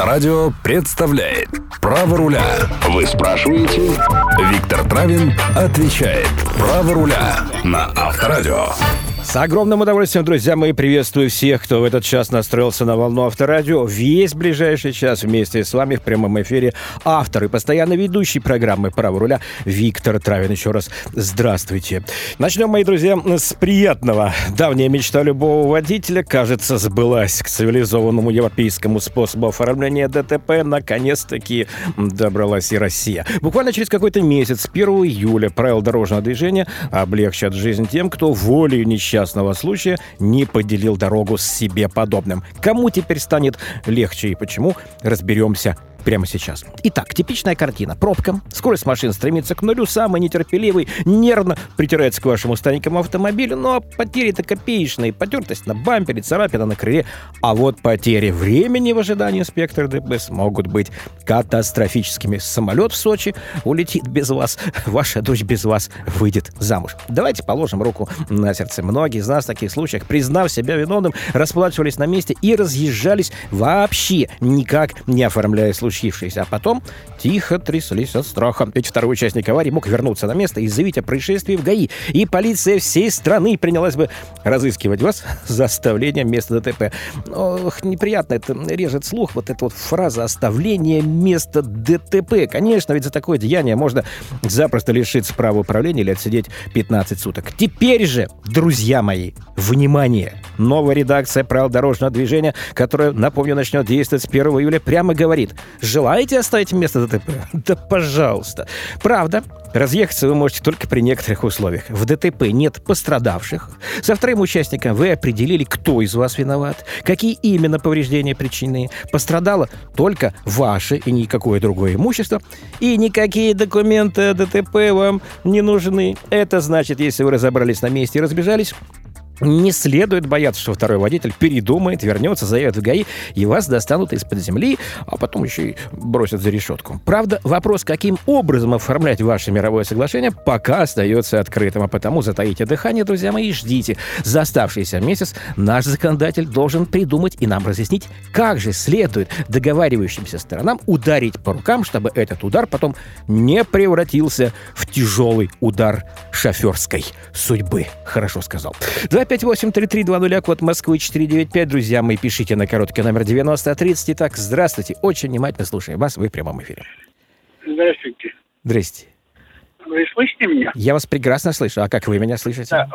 Авторадио представляет Право руля. Вы спрашиваете? Виктор Травин отвечает. Право руля на Авторадио. С огромным удовольствием, друзья мои, приветствую всех, кто в этот час настроился на волну Авторадио. Весь ближайший час вместе с вами в прямом эфире автор и постоянно ведущий программы «Право руля» Виктор Травин. Еще раз здравствуйте. Начнем, мои друзья, с приятного. Давняя мечта любого водителя, кажется, сбылась к цивилизованному европейскому способу оформления ДТП. Наконец-таки добралась и Россия. Буквально через какой-то месяц, 1 июля, правила дорожного движения облегчат жизнь тем, кто волею несчастным несчастного случая не поделил дорогу с себе подобным. Кому теперь станет легче и почему, разберемся прямо сейчас. Итак, типичная картина. Пробка. Скорость машин стремится к нулю. Самый нетерпеливый нервно притирается к вашему старенькому автомобилю. Но ну, а потери-то копеечные. Потертость на бампере, царапина на крыле. А вот потери времени в ожидании спектр ДПС могут быть катастрофическими. Самолет в Сочи улетит без вас. Ваша дочь без вас выйдет замуж. Давайте положим руку на сердце. Многие из нас в таких случаях, признав себя виновным, расплачивались на месте и разъезжались вообще никак не оформляя случай случившееся, а потом тихо тряслись от страха. Ведь второй участник аварии мог вернуться на место и заявить о происшествии в ГАИ. И полиция всей страны принялась бы разыскивать вас за оставлением места ДТП. Ох, неприятно это режет слух, вот эта вот фраза «оставление места ДТП». Конечно, ведь за такое деяние можно запросто лишиться права управления или отсидеть 15 суток. Теперь же, друзья мои, внимание! Новая редакция правил дорожного движения, которая, напомню, начнет действовать с 1 июля, прямо говорит, Желаете оставить место ДТП? Да пожалуйста. Правда, разъехаться вы можете только при некоторых условиях. В ДТП нет пострадавших. Со вторым участником вы определили, кто из вас виноват, какие именно повреждения причинены. Пострадало только ваше и никакое другое имущество. И никакие документы о ДТП вам не нужны. Это значит, если вы разобрались на месте и разбежались, не следует бояться, что второй водитель передумает, вернется, заявит в ГАИ, и вас достанут из-под земли, а потом еще и бросят за решетку. Правда, вопрос, каким образом оформлять ваше мировое соглашение, пока остается открытым, а потому затаите дыхание, друзья мои, и ждите. За оставшийся месяц наш законодатель должен придумать и нам разъяснить, как же следует договаривающимся сторонам ударить по рукам, чтобы этот удар потом не превратился в тяжелый удар шоферской судьбы. Хорошо сказал. 258-3320, код Москвы 495. Друзья мои, пишите на короткий номер 9030. Итак, здравствуйте. Очень внимательно слушаем вас. Вы в прямом эфире. Здравствуйте. Здрасте. Вы слышите меня? Я вас прекрасно слышу. А как вы меня слышите? Да,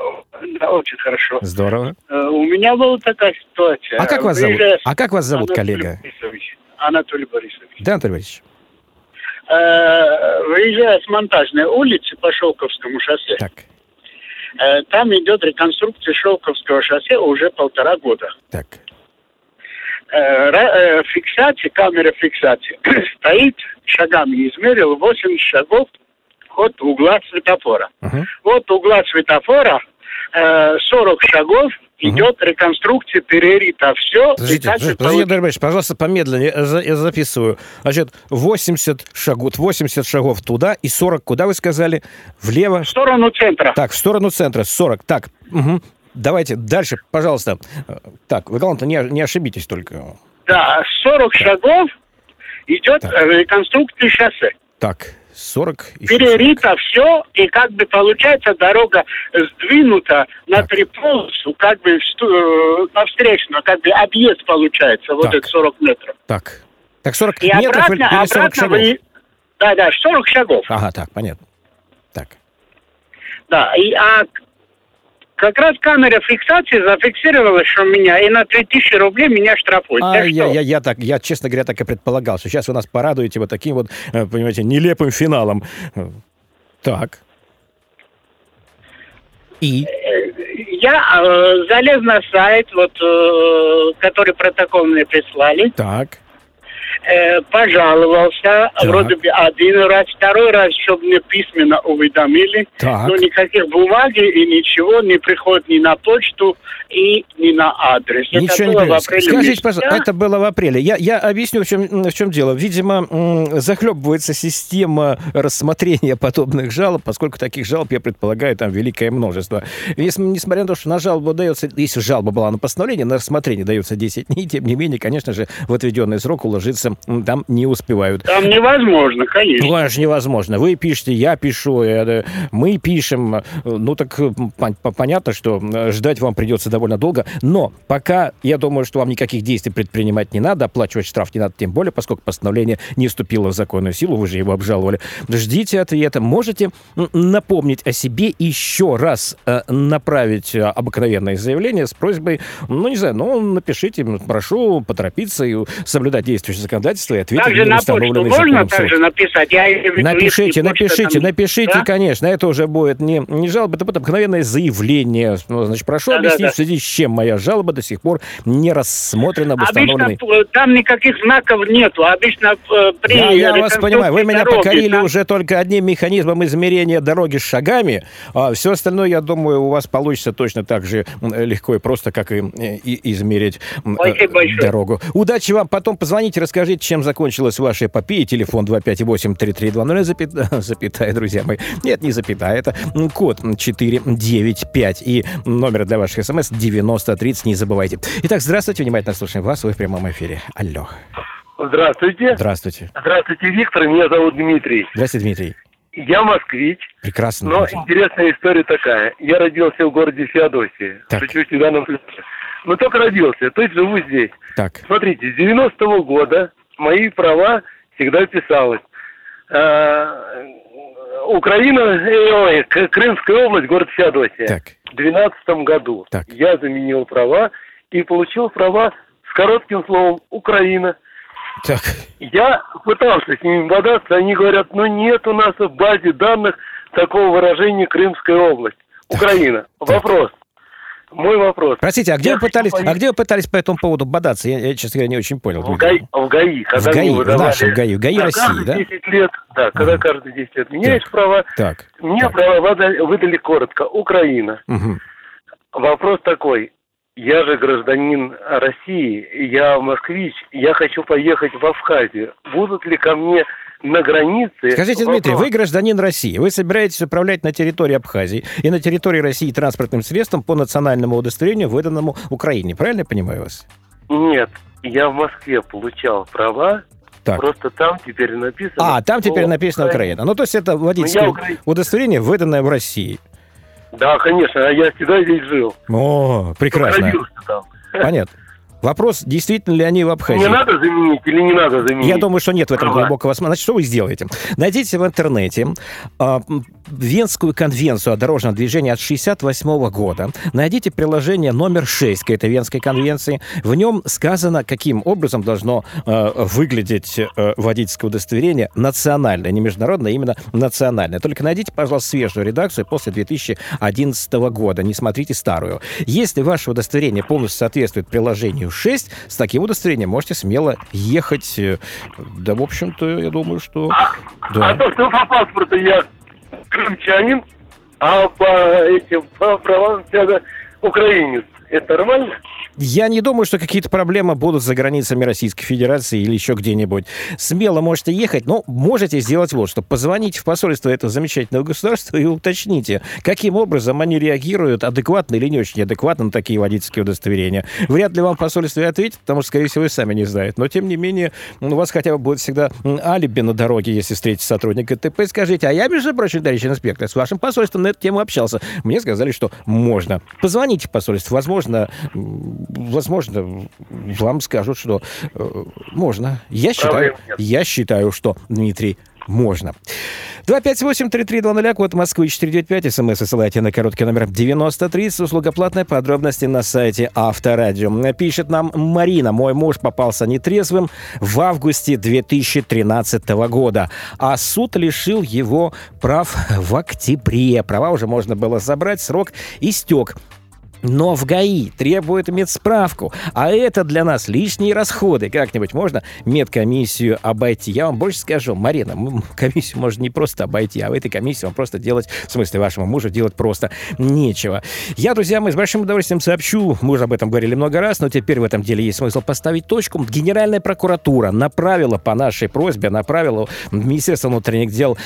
да очень хорошо. Здорово. Э, у меня была такая ситуация. А как вас зовут? А как вас зовут, Анатолий коллега? Борисович. Анатолий Борисович. Да, Анатолий Борисович? Э, Выезжая с монтажной улицы по Шелковскому шоссе, Так, там идет реконструкция Шелковского шоссе уже полтора года. так. Э, э, Фиксация, камера фиксации стоит, шагами измерил 8 шагов от угла светофора. Мгм. Вот угла светофора э, 40 шагов идет реконструкция перерита. Все. Подождите, подождите, подождите, Борисович, пожалуйста, помедленнее. Я, за- я записываю. Значит, 80 шагов, 80 шагов туда и 40, куда вы сказали? Влево? В сторону центра. Так, в сторону центра, 40. Так, мгм. давайте дальше, пожалуйста. Э, Так, вы, главное, не, не ошибитесь только. Да, 40 шагов идет Так. э, реконструкция шоссе. Так, 40 и все, и как бы получается дорога сдвинута на Так. три полосу, как бы э, навстречу, как бы объезд получается, вот Так. это 40 метров. Так. Так 40 И метров обратно, или 40 обратно шагов? вы... Да, да, 40 шагов. Ага, так, понятно. Так. Да, и а как раз камера фиксации зафиксировала, что меня, и на 3000 рублей меня штрафуют. А, Так я, что? я, я так, я, честно говоря, так и предполагал, что сейчас вы нас порадуете вот таким вот, э, понимаете, нелепым финалом. Э, Так. И? Я э, залез на сайт, вот, э, который протокол мне прислали, Так. Э, пожаловался, вроде бы один раз, второй раз, чтобы мне письменно уведомили, Так. но никаких бумаги и ничего не приходит ни на почту и ни на адрес. Это Ничего не было в понимаю. апреле Скажите, месяце. пожалуйста, это было в апреле. Я, я объясню, в чем, в чем дело. Видимо, захлебывается система рассмотрения подобных жалоб, поскольку таких жалоб, я предполагаю, там великое множество. Если, несмотря на то, что на жалобу дается, если жалоба была на постановление, на рассмотрение дается 10 дней, тем не менее, конечно же, в отведенный срок уложиться обратиться там не успевают. Там невозможно, конечно. Ну, аж невозможно. Вы пишете, я пишу, э, мы пишем. Ну, так понятно, что ждать вам придется довольно долго. Но пока, я думаю, что вам никаких действий предпринимать не надо, оплачивать штраф не надо, тем более, поскольку постановление не вступило в законную силу, вы же его обжаловали. Ждите ответа. Можете напомнить о себе еще раз э, направить обыкновенное заявление с просьбой, ну, не знаю, ну, напишите, прошу поторопиться и соблюдать действующее законодательство и ответить также на почту можно также написать? Я напишите, напишите, напишите, да? конечно. Это уже будет не, не жалоба, это будет обыкновенное заявление. Ну, значит, прошу да, объяснить, да, да. в связи с чем моя жалоба до сих пор не рассмотрена в установленной... Обычно э, там никаких знаков нету. Обычно э, при Да, я вас понимаю. Вы меня дороги, покорили там... уже только одним механизмом измерения дороги шагами. А все остальное, я думаю, у вас получится точно так же легко и просто, как и, и измерить Спасибо дорогу. Удачи вам. Потом позвоните, расскажите, чем закончилась ваша эпопея. Телефон 258-3320, запятая, запятая, друзья мои. Нет, не запятая, это код 495. И номер для ваших смс 9030, не забывайте. Итак, здравствуйте, внимательно слушаем вас, вы в прямом эфире. Алло. Здравствуйте. Здравствуйте. Здравствуйте, Виктор, меня зовут Дмитрий. Здравствуйте, Дмитрий. Я москвич. Прекрасно. Но Дмитрий. интересная история такая. Я родился в городе Феодосии. Так. Чуть-чуть в данном но только родился, то есть живу здесь. Так. Смотрите, с 90-го года мои права всегда писалось. А, Украина, э, ой, Крымская область, город Феодосия. Так. В 2012 году так. я заменил права и получил права с коротким словом «Украина». Так. Я пытался с ними бодаться, они говорят, ну нет у нас в базе данных такого выражения Крымская область. Украина. Так. Вопрос. Мой вопрос. Простите, а где, вы пытались, а где вы пытались по этому поводу бодаться? Я, я честно говоря, не очень понял. В ГАИ. В ГАИ, когда в ГАИ, выдавали, в нашем ГАИ, в ГАИ России, да? 10 лет, да, когда ага. каждые 10 лет меняешь так. права. Так. Мне так. права выдали, выдали коротко. Украина. Угу. Вопрос такой. Я же гражданин России, я москвич, я хочу поехать в Абхазию. Будут ли ко мне на границе... Скажите, Дмитрий, вы гражданин России, вы собираетесь управлять на территории Абхазии и на территории России транспортным средством по национальному удостоверению, выданному Украине. Правильно я понимаю вас? Нет, я в Москве получал права, так. Просто там теперь написано... А, там теперь написано Украина. Ну, то есть это водительское укра... удостоверение, выданное в России. Да, конечно, я всегда здесь жил. О, прекрасно. Понятно. Вопрос, действительно ли они в Абхазии. Не надо заменить или не надо заменить? Я думаю, что нет в этом глубокого смысла. Значит, что вы сделаете? Найдите в интернете э, Венскую конвенцию о дорожном движении от 68 года. Найдите приложение номер 6 к этой Венской конвенции. В нем сказано, каким образом должно э, выглядеть э, водительское удостоверение национальное, не международное, а именно национальное. Только найдите, пожалуйста, свежую редакцию после 2011 года. Не смотрите старую. Если ваше удостоверение полностью соответствует приложению 6, с таким удостоверением можете смело ехать. Э, да, в общем-то, я думаю, что... А, да. а то, что по паспорту я крымчанин, а по этим по правам я украинец. Это нормально? Я не думаю, что какие-то проблемы будут за границами Российской Федерации или еще где-нибудь. Смело можете ехать, но можете сделать вот что. Позвоните в посольство этого замечательного государства и уточните, каким образом они реагируют, адекватно или не очень адекватно на такие водительские удостоверения. Вряд ли вам посольство ответит, потому что, скорее всего, и сами не знают. Но, тем не менее, у вас хотя бы будет всегда алиби на дороге, если встретите сотрудника ТП. Скажите, а я, между прочим, товарищ инспектор, с вашим посольством на эту тему общался. Мне сказали, что можно. Позвоните в посольство. Возможно, возможно, вам скажут, что э, можно. Я считаю, я считаю, что, Дмитрий, можно. 258-3320, код Москвы 495, смс ссылайте на короткий номер 9030, услуга платная, подробности на сайте Авторадио. Пишет нам Марина, мой муж попался нетрезвым в августе 2013 года, а суд лишил его прав в октябре. Права уже можно было забрать, срок истек. Но в ГАИ требует медсправку, а это для нас лишние расходы. Как-нибудь можно медкомиссию обойти? Я вам больше скажу, Марина, комиссию можно не просто обойти, а в этой комиссии вам просто делать, в смысле вашему мужу делать просто нечего. Я, друзья, мы с большим удовольствием сообщу, мы уже об этом говорили много раз, но теперь в этом деле есть смысл поставить точку. Генеральная прокуратура направила по нашей просьбе, направила Министерство внутренних дел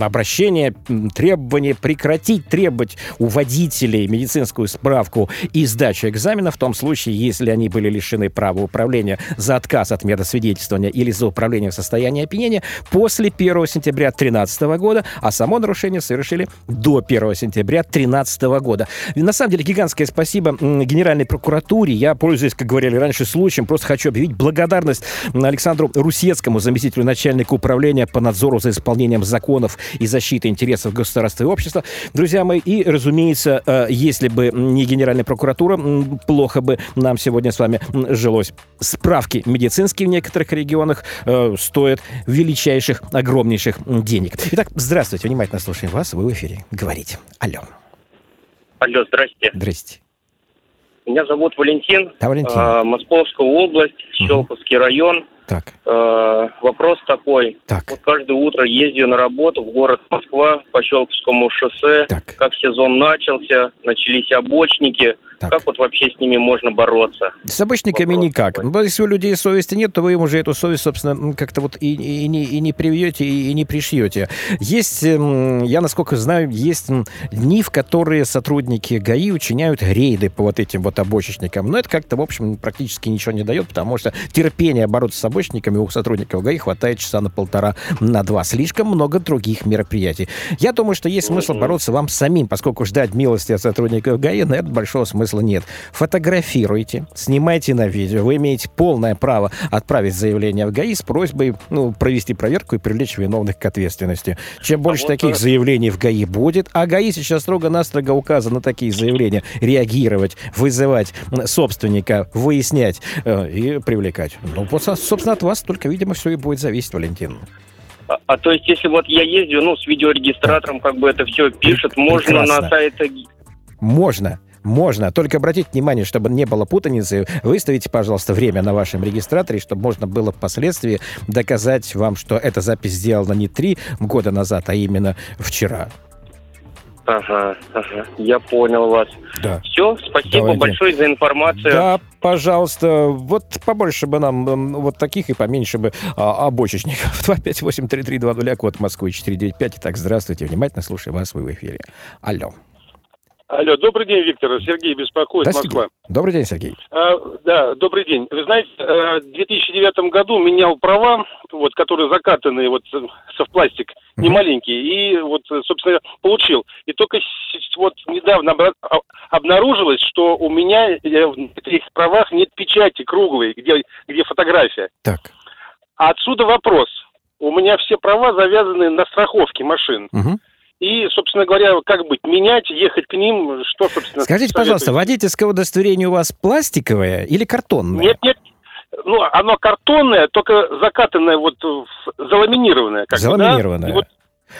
обращение, требование прекратить требовать у водителей медицинскую справку и сдачу экзамена в том случае, если они были лишены права управления за отказ от медосвидетельствования или за управление в состоянии опьянения после 1 сентября 2013 года, а само нарушение совершили до 1 сентября 2013 года. На самом деле гигантское спасибо Генеральной прокуратуре. Я пользуюсь, как говорили раньше, случаем, просто хочу объявить благодарность Александру Русецкому, заместителю начальника управления по надзору за исполнением законов и защиты интересов государства и общества. Друзья мои, и, разумеется, э, если бы не Генеральная прокуратура, плохо бы нам сегодня с вами жилось. Справки медицинские в некоторых регионах э, стоят величайших, огромнейших денег. Итак, здравствуйте, внимательно слушаем вас, вы в эфире. Говорите. Алло. Алло, здрасте. Здрасте. Меня зовут Валентин. Да, Валентин. Э, Московская область, Щелковский угу. район. Так. Э, вопрос такой. Так. Вот каждое утро ездию на работу в город Москва по Щелковскому шоссе. Так. Как сезон начался, начались обочники. Так. Как вот вообще с ними можно бороться? С обычниками Вопрос никак. Такой. Ну, если у людей совести нет, то вы им уже эту совесть, собственно, как-то вот и, и, и, не, и не привьете, и, и не пришьете. Есть, эм, я насколько знаю, есть дни, в которые сотрудники ГАИ учиняют рейды по вот этим вот обочечникам. Но это как-то, в общем, практически ничего не дает, потому что терпения бороться с обочниками у сотрудников ГАИ хватает часа на полтора, на два. Слишком много других мероприятий. Я думаю, что есть смысл бороться вам самим, поскольку ждать милости от сотрудников ГАИ, на это большого смысла смысла нет. Фотографируйте, снимайте на видео. Вы имеете полное право отправить заявление в ГАИ с просьбой ну, провести проверку и привлечь виновных к ответственности. Чем а больше вот таких это... заявлений в ГАИ будет, а ГАИ сейчас строго-настрого указано на такие заявления реагировать, вызывать собственника, выяснять э, и привлекать. Ну, вот, собственно, от вас только, видимо, все и будет зависеть, Валентин. А, а то есть, если вот я ездил, ну, с видеорегистратором, как бы это все пишет, можно Прекрасно. на сайты... Можно. Можно. Только обратите внимание, чтобы не было путаницы, выставите, пожалуйста, время на вашем регистраторе, чтобы можно было впоследствии доказать вам, что эта запись сделана не три года назад, а именно вчера. Ага, ага, я понял вас. Да. Все, спасибо Давайте. большое за информацию. Да, пожалуйста, вот побольше бы нам вот таких и поменьше бы а, обочечников. 258-3320, код Москвы 495. Итак, здравствуйте, внимательно слушаю вас, вы в эфире. Алло. Алло, добрый день, Виктор. Сергей беспокоит, да, Москва. Добрый день, Сергей. А, да, добрый день. Вы знаете, э, в 2009 году менял права, вот, которые закатанные вот со в пластик, не маленькие, и вот, собственно, получил. И только вот недавно обнаружилось, что у меня э, в этих правах нет печати круглой, где, где фотография. Так. А отсюда вопрос. У меня все права завязаны на страховке машин. Угу. И, собственно говоря, как быть, менять, ехать к ним, что, собственно... Скажите, пожалуйста, водительское удостоверение у вас пластиковое или картонное? Нет, нет, ну, оно картонное, только закатанное, вот, заламинированное. Как заламинированное. Да? вот,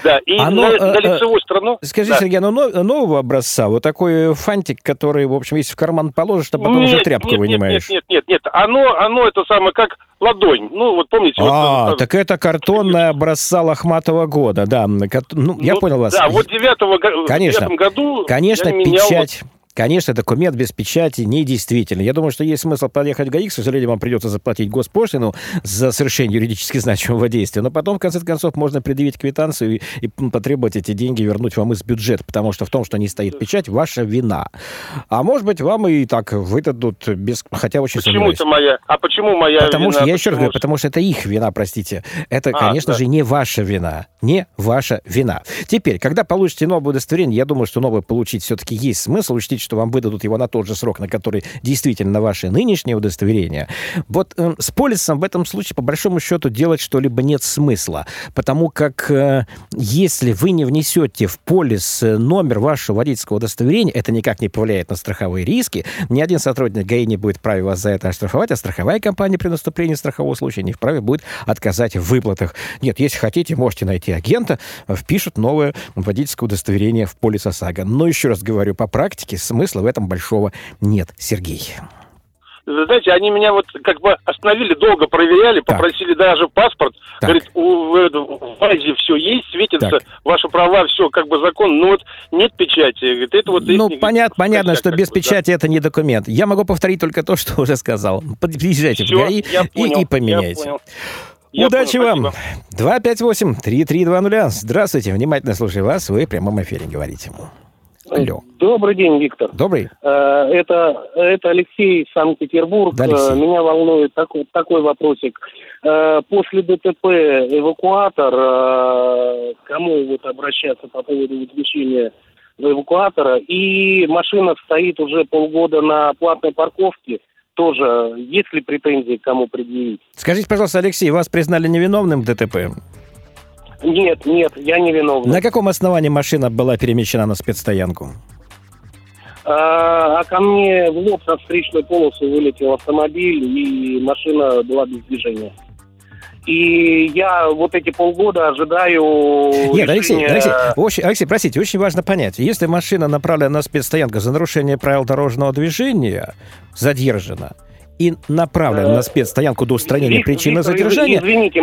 да, и Оно, на, на э, э, лицевую сторону... Скажите, да. Сергей, оно нового образца? Вот такой фантик, который, в общем, если в карман положишь, то потом нет, уже тряпку нет, вынимаешь. Нет, нет, нет, нет. Оно, оно это самое, как ладонь. Ну, вот помните... А, вот, так это картонная образца лохматого года, да. Ну, я ну, понял вас. Да, вот девятого, Конечно. в году Конечно, печать... Вот Конечно, документ без печати недействительный. Я думаю, что есть смысл подъехать в ГАИ. К сожалению, вам придется заплатить госпошлину за совершение юридически значимого действия. Но потом, в конце концов, можно предъявить квитанцию и, и потребовать эти деньги вернуть вам из бюджета, потому что в том, что не стоит печать, ваша вина. А может быть, вам и так выдадут без... Хотя очень Почему это моя? А почему моя потому вина? Что, я еще раз говорю, потому что это их вина, простите. Это, а, конечно да. же, не ваша вина. Не ваша вина. Теперь, когда получите новое удостоверение, я думаю, что новое получить все-таки есть смысл. Учтите, что вам выдадут его на тот же срок, на который действительно ваше нынешнее удостоверение, вот э, с полисом в этом случае, по большому счету, делать что-либо нет смысла. Потому как э, если вы не внесете в полис э, номер вашего водительского удостоверения, это никак не повлияет на страховые риски. Ни один сотрудник ГАИ не будет вправе вас за это оштрафовать, а страховая компания при наступлении страхового случая не вправе будет отказать в выплатах. Нет, если хотите, можете найти агента, э, впишут новое водительское удостоверение в полис ОСАГО. Но еще раз говорю, по практике смысла в этом большого нет. Сергей. знаете, они меня вот как бы остановили, долго проверяли, так. попросили даже паспорт. Так. Говорит, у, в, в Азии все есть, светится, так. ваши права, все как бы закон, но вот нет печати. Говорит, это вот ну, понят, понятно, что без печати да. это не документ. Я могу повторить только то, что уже сказал. Подъезжайте все, в ГАИ и, и поменяйте. Я Удачи понял, вам. 258-3320. Здравствуйте, внимательно слушаю вас. Вы в прямом эфире говорите. Алло. Добрый день, Виктор. Добрый. Э, это, это Алексей, Санкт-Петербург. Да, Алексей. Меня волнует такой, такой вопросик. После ДТП эвакуатор, к кому вот обращаться по поводу выключения эвакуатора? И машина стоит уже полгода на платной парковке тоже есть ли претензии кому предъявить? Скажите, пожалуйста, Алексей, вас признали невиновным в ДТП? Нет, нет, я не виновен. На каком основании машина была перемещена на спецстоянку? А, а ко мне в лоб на встречную полосу вылетел автомобиль, и машина была без движения. И я вот эти полгода ожидаю... Нет, Алексей, Алексей, очень, Алексей, простите, очень важно понять. Если машина направлена на спецстоянку за нарушение правил дорожного движения, задержана, и направлена на спецстоянку до устранения Вик, причины Виктор, задержания... Извините,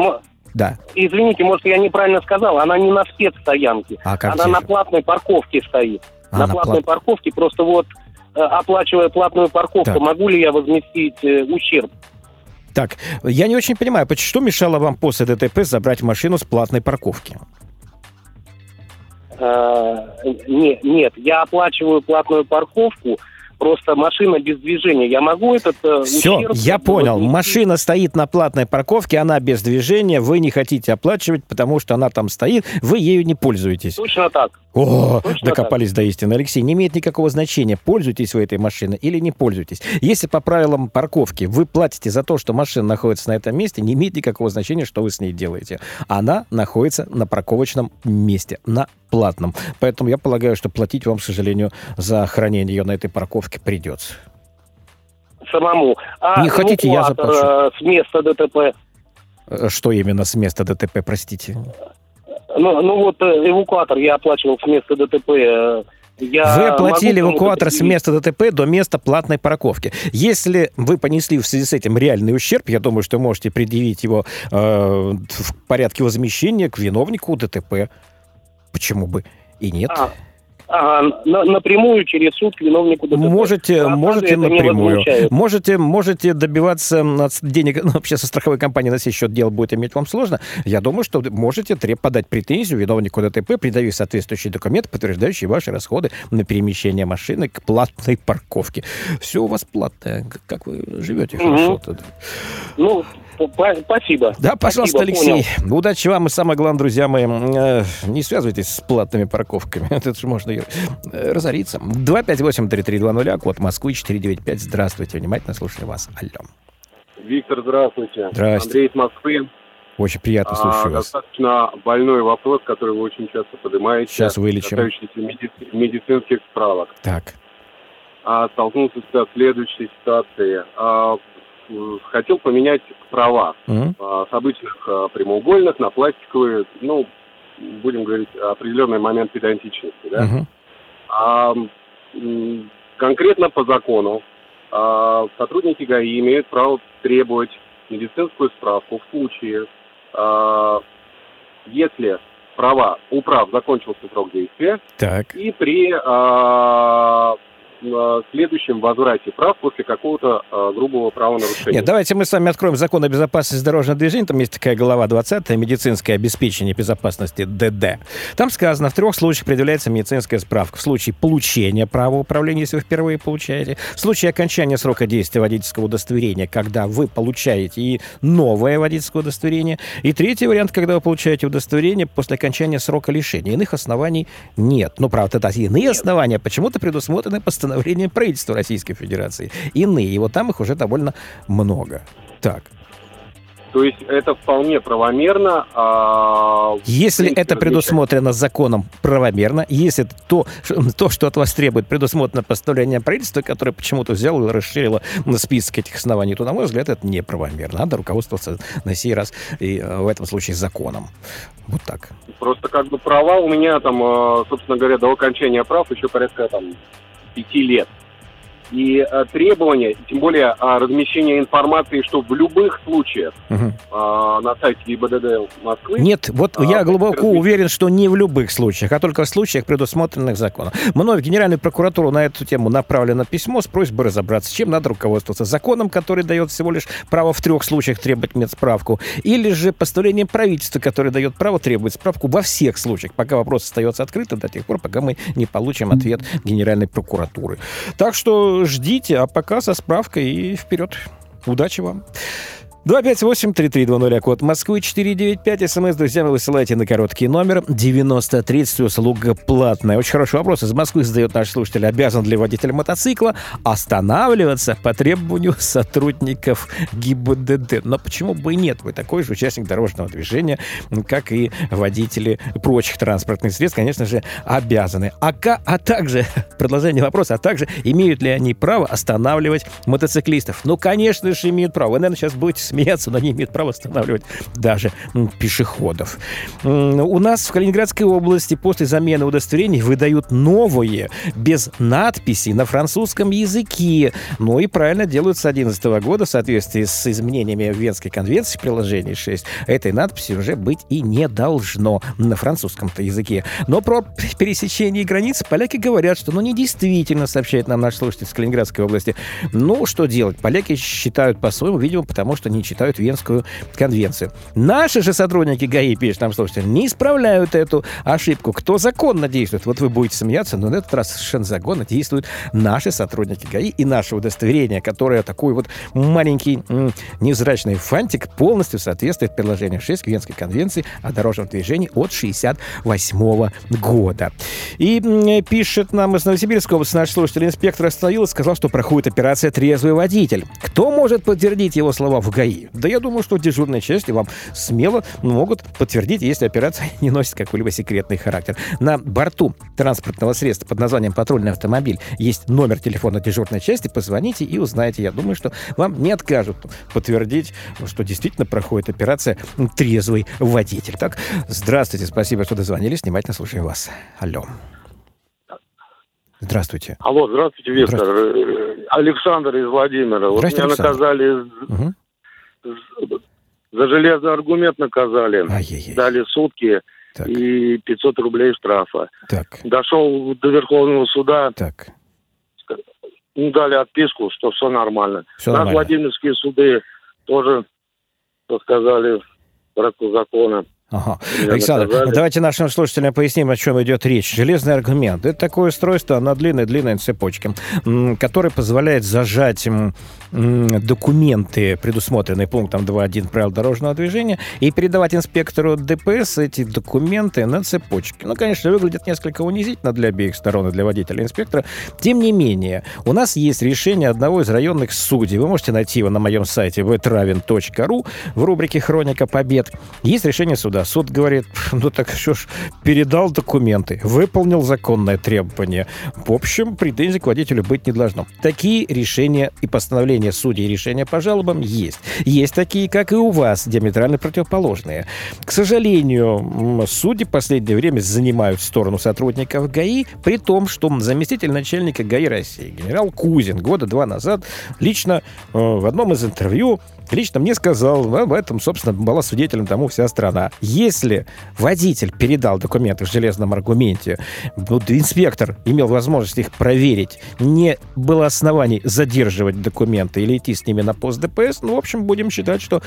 да. Извините, может, я неправильно сказал. Она не на спецстоянке. А как Она на платной парковке стоит. А, на, на платной плат... парковке. Просто вот, э, оплачивая платную парковку, так. могу ли я возместить э, ущерб? Так, я не очень понимаю, что мешало вам после ДТП забрать машину с платной парковки? А, нет, нет, я оплачиваю платную парковку, просто машина без движения. Я могу этот э, Все, я понял. Машина стоит на платной парковке, она без движения, вы не хотите оплачивать, потому что она там стоит, вы ею не пользуетесь. Точно так. О, Точно докопались так. до истины. Алексей, не имеет никакого значения, пользуетесь вы этой машиной или не пользуетесь. Если по правилам парковки вы платите за то, что машина находится на этом месте, не имеет никакого значения, что вы с ней делаете. Она находится на парковочном месте, на платном. Поэтому я полагаю, что платить вам, к сожалению, за хранение ее на этой парковке придется. Самому. А не хотите, я заплачу. Э, с места ДТП. Э, что именно с места ДТП, простите? Ну, ну вот э, эвакуатор я оплачивал с места ДТП. Я вы оплатили эвакуатор с места ДТП до места платной парковки. Если вы понесли в связи с этим реальный ущерб, я думаю, что можете предъявить его э, в порядке возмещения к виновнику ДТП. Почему бы и нет? А, На, напрямую через суд к виновнику ДТП. Можете, а можете напрямую. Можете, можете добиваться денег, ну, вообще со страховой компанией на сей счет дело будет иметь вам сложно. Я думаю, что можете подать претензию виновнику ДТП, предъявив соответствующий документ, подтверждающий ваши расходы на перемещение машины к платной парковке. Все у вас платное. Как вы живете угу. хорошо тогда. Ну, Спасибо. Да, пожалуйста, Спасибо, Алексей. Понял. Удачи вам и самое главное, друзья мои, э, не связывайтесь с платными парковками. Это же можно э, разориться. 258-3320, код Москвы 495. Здравствуйте, внимательно слушаю вас. Алло. Виктор, здравствуйте. Здравствуйте. Андрей из Москвы. Очень приятно, слушаю а, вас. Достаточно больной вопрос, который вы очень часто поднимаете. Сейчас вылечим. Касающийся меди- медицинских справок. Так. А, столкнулся с следующей ситуацией. А, хотел поменять права mm-hmm. с обычных а, прямоугольных на пластиковые, ну, будем говорить, определенный момент педантичности, да. Mm-hmm. А, конкретно по закону а, сотрудники ГАИ имеют право требовать медицинскую справку в случае, а, если права, у прав закончился срок действия, так. и при а, следующем возврате прав после какого-то э, грубого правонарушения. Нет, давайте мы с вами откроем закон о безопасности дорожного движения. Там есть такая глава 20 медицинское обеспечение безопасности ДД. Там сказано, в трех случаях предъявляется медицинская справка. В случае получения права управления, если вы впервые получаете. В случае окончания срока действия водительского удостоверения, когда вы получаете и новое водительское удостоверение. И третий вариант, когда вы получаете удостоверение после окончания срока лишения. Иных оснований нет. Ну, правда, это иные нет. основания почему-то предусмотрены постановлением постановлением правительства Российской Федерации. Иные, и вот там их уже довольно много. Так. То есть это вполне правомерно. А... Если это предусмотрено законом правомерно, если то, то, что от вас требует, предусмотрено постановлением правительства, которое почему-то взяло и расширило список этих оснований, то, на мой взгляд, это неправомерно. Надо руководствоваться на сей раз и э, в этом случае законом. Вот так. Просто как бы права у меня там, э, собственно говоря, до окончания прав еще порядка там пяти лет. И а, требования, тем более а, размещение информации, что в любых случаях угу. а, на сайте ГИБДД Москвы... Нет, вот а, я глубоко размещение... уверен, что не в любых случаях, а только в случаях, предусмотренных законом. Мной в Генеральную прокуратуру на эту тему направлено письмо с просьбой разобраться, чем надо руководствоваться. Законом, который дает всего лишь право в трех случаях требовать медсправку, или же постановлением правительства, которое дает право требовать справку во всех случаях, пока вопрос остается открытым до тех пор, пока мы не получим ответ Генеральной прокуратуры. Так что ждите, а пока со справкой и вперед. Удачи вам. 258-3320, а код Москвы 495. СМС, друзья, вы высылайте на короткий номер 9030. Услуга платная. Очень хороший вопрос. Из Москвы задает наш слушатель. Обязан ли водитель мотоцикла останавливаться по требованию сотрудников ГИБДД? Но почему бы и нет? Вы такой же участник дорожного движения, как и водители прочих транспортных средств, конечно же, обязаны. А, а также, продолжение вопроса, а также имеют ли они право останавливать мотоциклистов? Ну, конечно же, имеют право. Вы, наверное, сейчас будете смеяться, но не имеют права останавливать даже пешеходов. У нас в Калининградской области после замены удостоверений выдают новые, без надписи на французском языке. Ну и правильно делают с 2011 года в соответствии с изменениями Венской конвенции приложения 6. Этой надписи уже быть и не должно на французском-то языке. Но про пересечение границ поляки говорят, что ну не действительно, сообщает нам наш слушатель из Калининградской области. Ну, что делать? Поляки считают по-своему, видимо, потому что не читают Венскую конвенцию. Наши же сотрудники ГАИ, пишет нам слушатель, не исправляют эту ошибку. Кто законно действует? Вот вы будете смеяться, но на этот раз совершенно законно действуют наши сотрудники ГАИ и наше удостоверение, которое такой вот маленький м- невзрачный фантик полностью соответствует приложению 6 Венской конвенции о дорожном движении от 68 года. И м- пишет нам из Новосибирской области наш слушатель, инспектор остановил и сказал, что проходит операция «Трезвый водитель». Кто может подтвердить его слова в ГАИ? Да я думаю, что дежурные части вам смело могут подтвердить, если операция не носит какой-либо секретный характер. На борту транспортного средства под названием «Патрульный автомобиль» есть номер телефона дежурной части. Позвоните и узнаете. Я думаю, что вам не откажут подтвердить, что действительно проходит операция «Трезвый водитель». Так, здравствуйте, спасибо, что дозвонились. Внимательно слушаем вас. Алло. Здравствуйте. Алло, здравствуйте, Виктор. Здравствуйте. Александр из Владимира. Вот меня Александр. наказали угу за железный аргумент наказали. Ай-яй-яй. Дали сутки так. и 500 рублей штрафа. Так. Дошел до Верховного суда. Так. Ну, дали отписку, что все нормально. Все Нас нормально. Владимирские суды тоже сказали в закона. Ага. Александр, наказали. давайте нашим слушателям поясним, о чем идет речь. Железный аргумент. Это такое устройство на длинной-длинной цепочке, которое позволяет зажать документы, предусмотренные пунктом 2.1 правил дорожного движения, и передавать инспектору ДПС эти документы на цепочке. Ну, конечно, выглядит несколько унизительно для обеих сторон, и для водителя инспектора. Тем не менее, у нас есть решение одного из районных судей. Вы можете найти его на моем сайте vtravin.ru в рубрике «Хроника побед». Есть решение суда. Суд говорит, ну так что ж, передал документы, выполнил законное требование. В общем, претензий к водителю быть не должно. Такие решения и постановления судей решения по жалобам есть. Есть такие, как и у вас, диаметрально противоположные. К сожалению, судьи в последнее время занимают сторону сотрудников ГАИ, при том, что заместитель начальника ГАИ России, генерал Кузин, года два назад лично э, в одном из интервью лично мне сказал, об этом, собственно, была свидетелем тому вся страна. Если водитель передал документы в железном аргументе, инспектор имел возможность их проверить, не было оснований задерживать документы или идти с ними на пост ДПС, ну, в общем, будем считать, что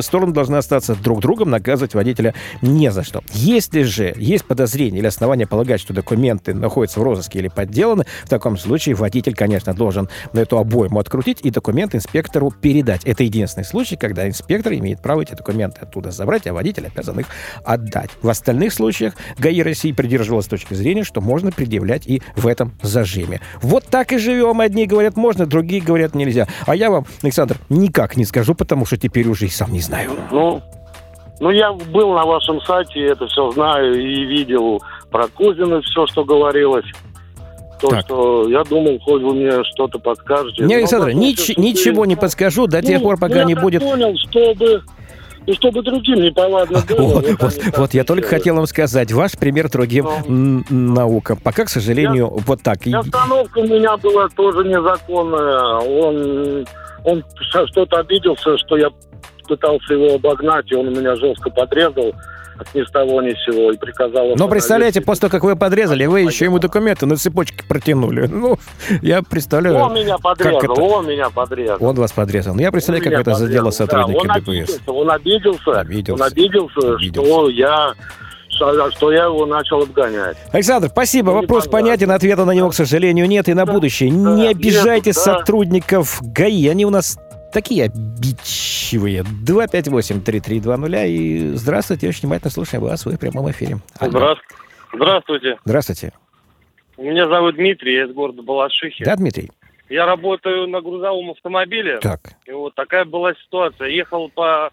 стороны должны остаться друг другом, наказывать водителя не за что. Если же есть подозрение или основания полагать, что документы находятся в розыске или подделаны, в таком случае водитель, конечно, должен на эту обойму открутить и документы инспектору передать. Это единственный случай, когда инспектор имеет право эти документы оттуда забрать, а водитель обязан их отдать. В остальных случаях ГАИ России придерживалась точки зрения, что можно предъявлять и в этом зажиме. Вот так и живем. Одни говорят можно, другие говорят нельзя. А я вам, Александр, никак не скажу, потому что теперь уже и сам не знаю. Ну, ну я был на вашем сайте, это все знаю и видел про Кузина все, что говорилось. То, так. что я думал, хоть вы мне что-то подскажете. Не, Александр, нич- ничего не подскажу до тех ну, пор, пока не будет... понял, чтобы и чтобы другим не повадно было. Вот, вот, вот, я только хотел вам сказать, ваш пример другим Но... наука. Пока, к сожалению, я, вот так. И остановка у меня была тоже незаконная. Он, он что-то обиделся, что я пытался его обогнать, и он меня жестко подрезал ни с того ни с сего и приказал... Но представляете, после того, как вы подрезали, вы еще ему документы на цепочке протянули. Ну, я представляю... Он меня подрезал, это... он меня подрезал. Он вас подрезал. Ну, я представляю, он как это задело сотрудники да, он ДПС. Обиделся, он обиделся, обиделся, он обиделся, обиделся. что я что я его начал обгонять. Александр, спасибо. Ну, Вопрос понятен, ответа на него, к сожалению, нет. И на будущее. Да, не обижайте нет, сотрудников ГАИ. Они у нас такие обидчивые. 258-3320. И здравствуйте, очень внимательно слушаем вас в прямом эфире. Здравствуйте. Здравствуйте. Меня зовут Дмитрий, я из города Балашихи. Да, Дмитрий? Я работаю на грузовом автомобиле. Так. И вот такая была ситуация. Ехал по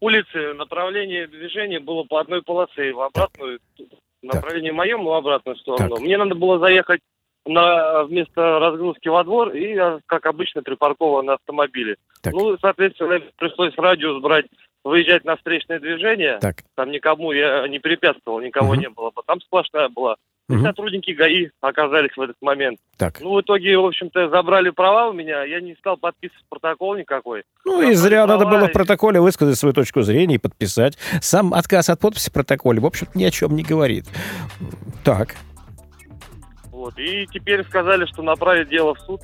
улице, направление движения было по одной полосе. В обратную, так. направление так. моем, в обратную сторону. Так. Мне надо было заехать на вместо разгрузки во двор и, как обычно, припаркован на автомобиле. Так. Ну, соответственно, пришлось радиус брать, выезжать на встречное движение. Так. Там никому я не препятствовал, никого угу. не было. Там сплошная была. И угу. сотрудники ГАИ оказались в этот момент. Так. Ну, в итоге, в общем-то, забрали права у меня. Я не стал подписывать протокол никакой. Ну, и зря надо было в протоколе высказать свою точку зрения и подписать. Сам отказ от подписи в протоколе, в общем ни о чем не говорит. Так. Вот. И теперь сказали, что направить дело в суд.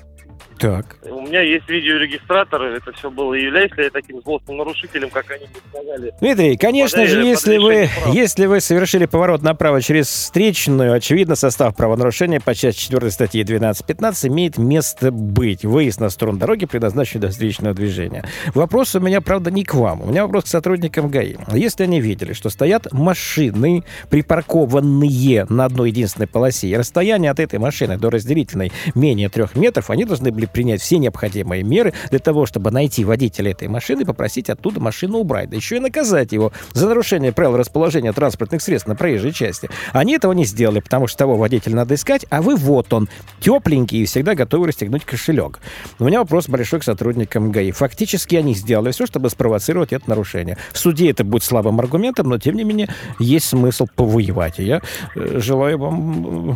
Так. У меня есть видеорегистратор, это все было. И являюсь ли я таким злостным нарушителем, как они мне сказали? Дмитрий, конечно же, если вы, если вы совершили поворот направо через встречную, очевидно, состав правонарушения по части 4 статьи 12.15 имеет место быть. Выезд на сторону дороги предназначен для встречного движения. Вопрос у меня, правда, не к вам. У меня вопрос к сотрудникам ГАИ. Если они видели, что стоят машины, припаркованные на одной единственной полосе, и расстояние от этой машины до разделительной менее трех метров, они должны были принять все необходимые меры для того, чтобы найти водителя этой машины и попросить оттуда машину убрать. Да еще и наказать его за нарушение правил расположения транспортных средств на проезжей части. Они этого не сделали, потому что того водителя надо искать, а вы вот он, тепленький и всегда готовы расстегнуть кошелек. У меня вопрос большой к сотрудникам ГАИ. Фактически они сделали все, чтобы спровоцировать это нарушение. В суде это будет слабым аргументом, но тем не менее есть смысл повоевать. И я э, желаю вам э,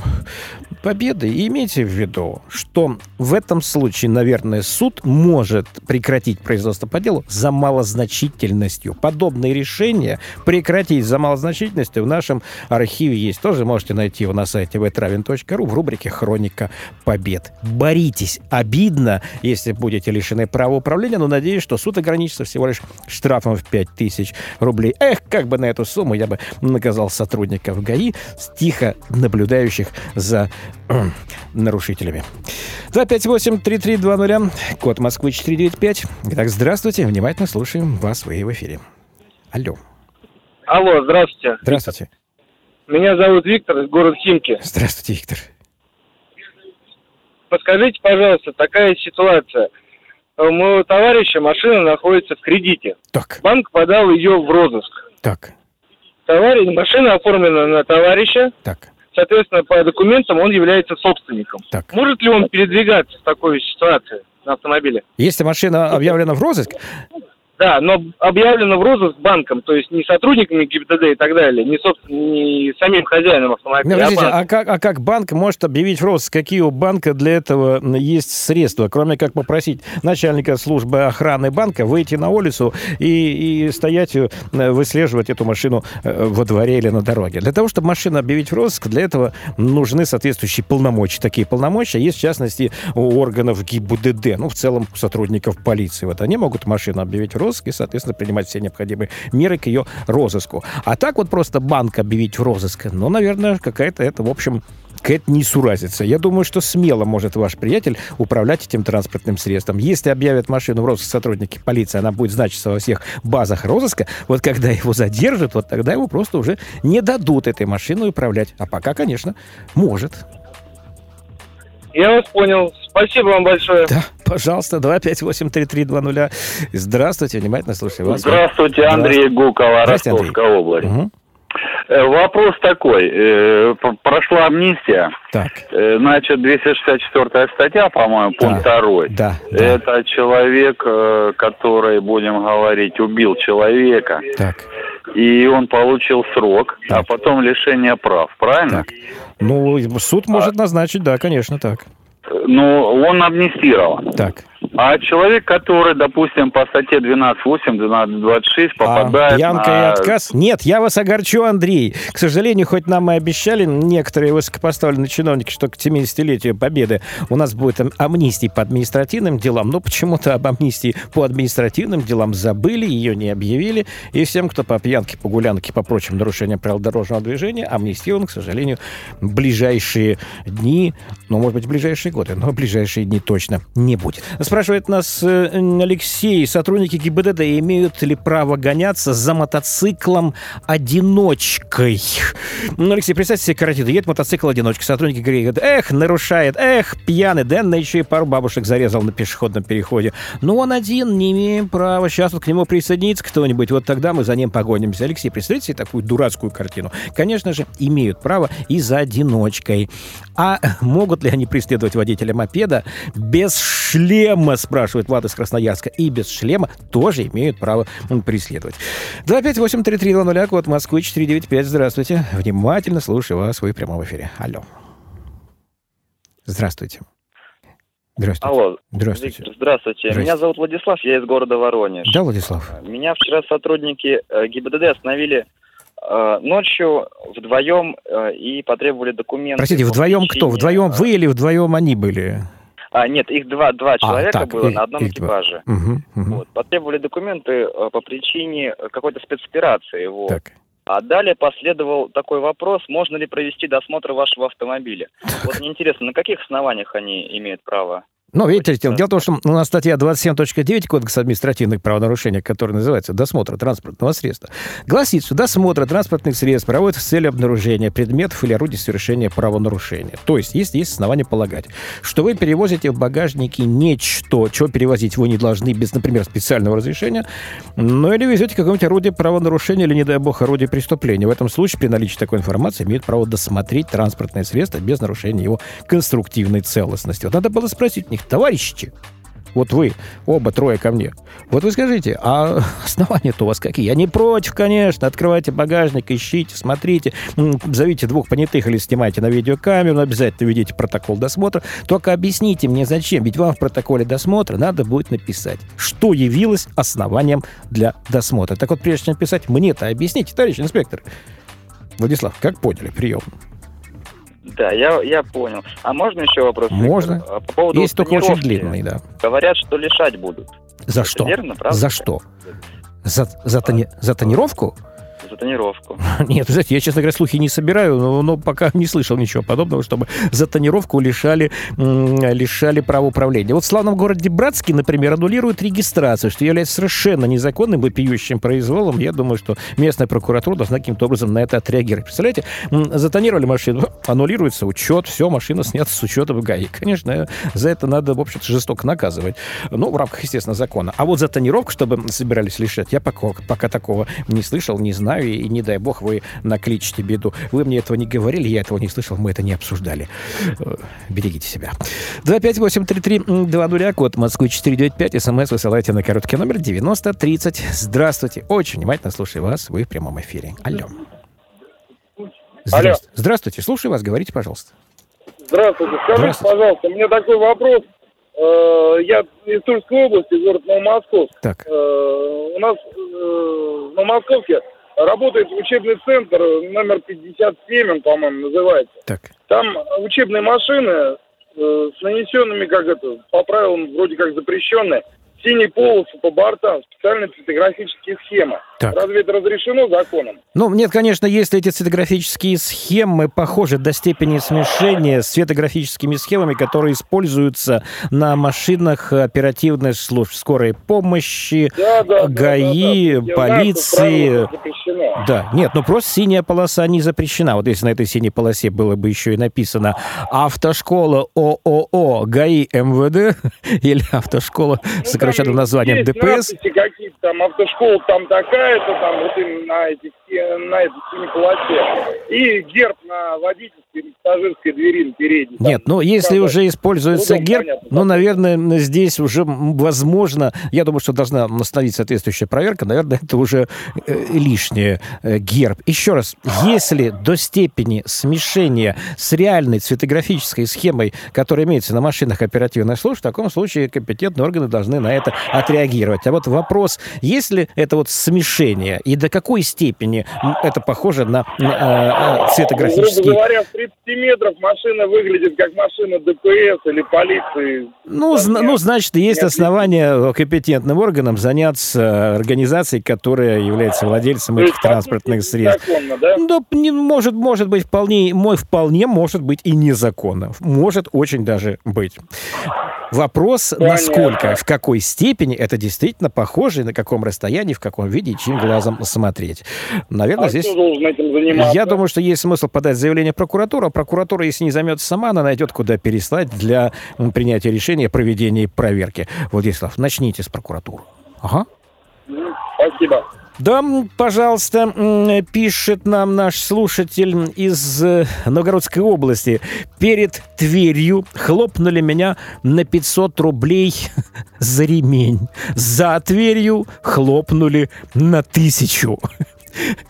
победы. И имейте в виду, что в этом случае случае, наверное, суд может прекратить производство по делу за малозначительностью. Подобные решения прекратить за малозначительностью в нашем архиве есть. Тоже можете найти его на сайте втравин.ру в рубрике «Хроника побед». Боритесь. Обидно, если будете лишены права управления, но надеюсь, что суд ограничится всего лишь штрафом в 5000 рублей. Эх, как бы на эту сумму я бы наказал сотрудников ГАИ, тихо наблюдающих за нарушителями. 258 3320, код Москвы 495. Итак, здравствуйте, внимательно слушаем вас, вы в эфире. Алло. Алло, здравствуйте. Здравствуйте. Меня зовут Виктор, город Химки. Здравствуйте, Виктор. Подскажите, пожалуйста, такая ситуация. У моего товарища машина находится в кредите. Так. Банк подал ее в розыск. Так. Товарищ, машина оформлена на товарища. Так соответственно, по документам он является собственником. Так. Может ли он передвигаться в такой ситуации на автомобиле? Если машина объявлена в розыск, да, но объявлено в розыск банком, то есть не сотрудниками ГИБДД и так далее, не, собственно, не самим хозяином автомобиля. Ну, подождите, а, а, как, а как банк может объявить в розыск? Какие у банка для этого есть средства, кроме как попросить начальника службы охраны банка выйти на улицу и, и стоять, э, выслеживать эту машину э, во дворе или на дороге? Для того, чтобы машину объявить в розыск, для этого нужны соответствующие полномочия. Такие полномочия есть, в частности, у органов ГИБДД, ну, в целом, сотрудников полиции. Вот они могут машину объявить в розыск и, соответственно, принимать все необходимые меры к ее розыску. А так вот просто банк объявить в розыск, ну, наверное, какая-то это, в общем, какая-то несуразица. Я думаю, что смело может ваш приятель управлять этим транспортным средством. Если объявят машину в розыск сотрудники полиции, она будет значиться во всех базах розыска. Вот когда его задержат, вот тогда ему просто уже не дадут этой машиной управлять. А пока, конечно, может. Я вас понял. Спасибо вам большое. Да, пожалуйста, 258-3320. Здравствуйте, внимательно слушаю вас. Здравствуйте, Андрей Гукова, Ростовская область. Угу. Вопрос такой. Э, прошла амнистия. Так. Э, значит, 264 статья, по-моему, пункт да. 2. Да, да. Это человек, который, будем говорить, убил человека. Так. И он получил срок, а так. а потом лишение прав, правильно? Так. Ну, суд может а... назначить, да, конечно, так. Ну, он амнистирован. Так. А человек, который, допустим, по статье 12.8, 12.26 попадает а, пьянка на... и отказ? Нет, я вас огорчу, Андрей. К сожалению, хоть нам и обещали некоторые высокопоставленные чиновники, что к 70-летию Победы у нас будет амнистия по административным делам, но почему-то об амнистии по административным делам забыли, ее не объявили, и всем, кто по пьянке, по гулянке, по прочим нарушениям правил дорожного движения, амнистирован, к сожалению, в ближайшие дни, ну, может быть, в ближайшие годы, но в ближайшие дни точно не будет. Спрашиваю Спрашивает нас э, Алексей, сотрудники ГИБДД имеют ли право гоняться за мотоциклом одиночкой? Ну, Алексей, представьте себе картину. Едет мотоцикл одиночка, сотрудники говорят, эх, нарушает, эх, пьяный, Дэн, еще и пару бабушек зарезал на пешеходном переходе. Ну, он один, не имеем права. Сейчас вот к нему присоединится кто-нибудь, вот тогда мы за ним погонимся. Алексей, представьте себе такую дурацкую картину. Конечно же, имеют право и за одиночкой. А могут ли они преследовать водителя мопеда без шлема? Спрашивает Влад из Красноярска, и без шлема тоже имеют право преследовать. 258-3320, код Москвы 495. Здравствуйте. Внимательно слушаю вас, вы в прямом эфире. Алло. Здравствуйте. Здравствуйте. Алло. Здравствуйте. Виктор, здравствуйте. здравствуйте. Меня зовут Владислав, я из города Воронеж. Да, Владислав. Меня вчера сотрудники э, ГИБДД остановили э, ночью вдвоем э, и потребовали документы. Простите, вдвоем кто? Вдвоем вы или вдвоем они были? А, нет, их два, два а, человека а, так, было их, на одном экипаже. Угу, угу. Вот, потребовали документы э, по причине какой-то спецоперации. Вот. Так. А далее последовал такой вопрос, можно ли провести досмотр вашего автомобиля. Вот мне интересно, на каких основаниях они имеют право? Ну, видите, дело в том, что у нас статья 27.9 Кодекса административных правонарушений, которая называется «Досмотр транспортного средства», гласит, что досмотр транспортных средств проводится с целью обнаружения предметов или орудий совершения правонарушения. То есть, есть, есть основания полагать, что вы перевозите в багажнике нечто, что перевозить вы не должны без, например, специального разрешения, ну или везете какое-нибудь орудие правонарушения или, не дай бог, орудие преступления. В этом случае при наличии такой информации имеют право досмотреть транспортное средство без нарушения его конструктивной целостности. Вот надо было спросить у них, товарищи, вот вы, оба трое ко мне. Вот вы скажите, а основания-то у вас какие? Я не против, конечно. Открывайте багажник, ищите, смотрите, зовите двух понятых или снимайте на видеокамеру, обязательно ведите протокол досмотра. Только объясните мне, зачем. Ведь вам в протоколе досмотра надо будет написать, что явилось основанием для досмотра. Так вот, прежде чем написать, мне-то объясните, товарищ инспектор. Владислав, как поняли прием? Да, я, я понял. А можно еще вопрос? Можно. По поводу Есть только очень длинный, да. Говорят, что лишать будут. За Это что? Верно, правда? За что? За, за, тони... за тонировку? За тонировку. Нет, знаете, я, честно говоря, слухи не собираю, но, но пока не слышал ничего подобного, чтобы за тонировку лишали, лишали права управления. Вот в славном городе Братске, например, аннулируют регистрацию, что является совершенно незаконным вопиющим произволом. Я думаю, что местная прокуратура должна каким-то образом на это отреагировать. Представляете, затонировали машину, аннулируется учет, все, машина снята с учета в ГАИ. Конечно, за это надо, в общем-то, жестоко наказывать. Ну, в рамках, естественно, закона. А вот за тонировку, чтобы собирались лишать, я пока, пока такого не слышал, не знаю знаю, и не дай бог вы накличите беду. Вы мне этого не говорили, я этого не слышал, мы это не обсуждали. Э, берегите себя. 258-33-20, код Москвы 495, смс высылайте на короткий номер 9030. Здравствуйте. Очень внимательно слушаю вас, вы в прямом эфире. Алло. Здравствуйте. Алло. Здравствуйте, слушаю вас, говорите, пожалуйста. Здравствуйте, скажите, Здравствуйте. пожалуйста, у меня такой вопрос. Э, я из Тульской области, город Новомосковск. Так. Э, у нас в Новомосковске работает учебный центр номер 57, он, по-моему, называется. Так. Там учебные машины э, с нанесенными, как это, по правилам вроде как запрещенные, синие полосы по бортам, специальные цветографические схемы. Так. Разве это разрешено законом? Ну, нет, конечно, если эти цветографические схемы похожи до степени смешения с цветографическими схемами, которые используются на машинах оперативной служб скорой помощи, да, да, ГАИ, да, да, да. полиции. Знаю, да, нет, ну просто синяя полоса не запрещена. Вот если на этой синей полосе было бы еще и написано «Автошкола ООО ГАИ МВД» или «Автошкола» ну, площадным названием есть ДПС. какие-то там автошколы там такая-то, там вот именно на, этих, на этой полосе. И герб на водительской или пассажирской двери передней. Нет, ну если правда, уже используется герб, понятно, ну, наверное, здесь уже возможно, я думаю, что должна остановить соответствующая проверка, наверное, это уже э, лишнее. Э, герб. Еще раз, если до степени смешения с реальной цветографической схемой, которая имеется на машинах оперативных служб, в таком случае компетентные органы должны на это отреагировать. А вот вопрос, если это вот смешение, и до какой степени это похоже на, на э, цветографический... Грубо говоря, в 30 метров машина выглядит как машина ДПС или полиции. Ну, зна- ну значит, есть основания компетентным органам заняться организацией, которая является владельцем этих транспортных средств. Законно, да? Да, не, может, может быть вполне, мой вполне может быть и незаконно. Может очень даже быть. Вопрос, Понятно. насколько, в какой степени это действительно похоже, на каком расстоянии, в каком виде и чьим глазом смотреть. Наверное, а здесь... Я думаю, что есть смысл подать заявление в прокуратуру. А прокуратура, если не займется сама, она найдет, куда переслать для принятия решения о проведении проверки. Владислав, начните с прокуратуры. Ага. Спасибо. Да, пожалуйста, пишет нам наш слушатель из э, Новгородской области. Перед Тверью хлопнули меня на 500 рублей за ремень. За Тверью хлопнули на тысячу.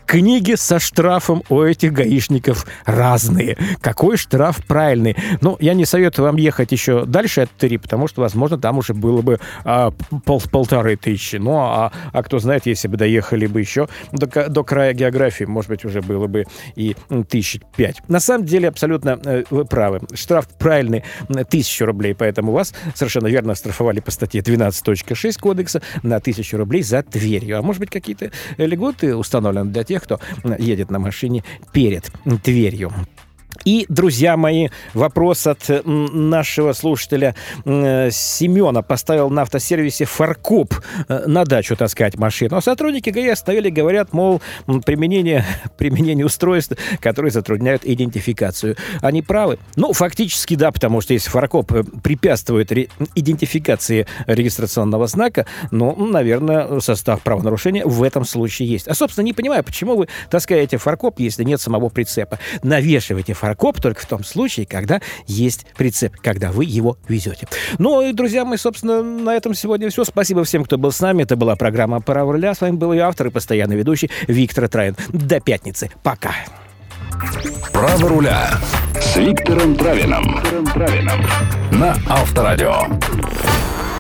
Книги со штрафом у этих гаишников разные. Какой штраф правильный? Ну, я не советую вам ехать еще дальше от Твери, потому что, возможно, там уже было бы а, пол, полторы тысячи. Ну, а, а кто знает, если бы доехали бы еще до, до края географии, может быть, уже было бы и тысяч пять. На самом деле, абсолютно э, вы правы. Штраф правильный тысячу рублей, поэтому вас совершенно верно штрафовали по статье 12.6 кодекса на тысячу рублей за Тверью. А может быть, какие-то льготы установлены установлен для тех, кто едет на машине перед Тверью. И, друзья мои, вопрос от нашего слушателя Семена. Поставил на автосервисе фаркоп э, на дачу таскать машину. А сотрудники ГАИ оставили, говорят, мол, применение, применение устройств, которые затрудняют идентификацию. Они правы? Ну, фактически да, потому что если фаркоп препятствует ре- идентификации регистрационного знака, ну, наверное, состав правонарушения в этом случае есть. А, собственно, не понимаю, почему вы таскаете фаркоп, если нет самого прицепа. Навешивайте фаркоп фаркоп только в том случае, когда есть прицеп, когда вы его везете. Ну и, друзья мои, собственно, на этом сегодня все. Спасибо всем, кто был с нами. Это была программа «Пора руля». С вами был ее автор и постоянный ведущий Виктор Траин. До пятницы. Пока. «Право руля» с Виктором Травином на Авторадио.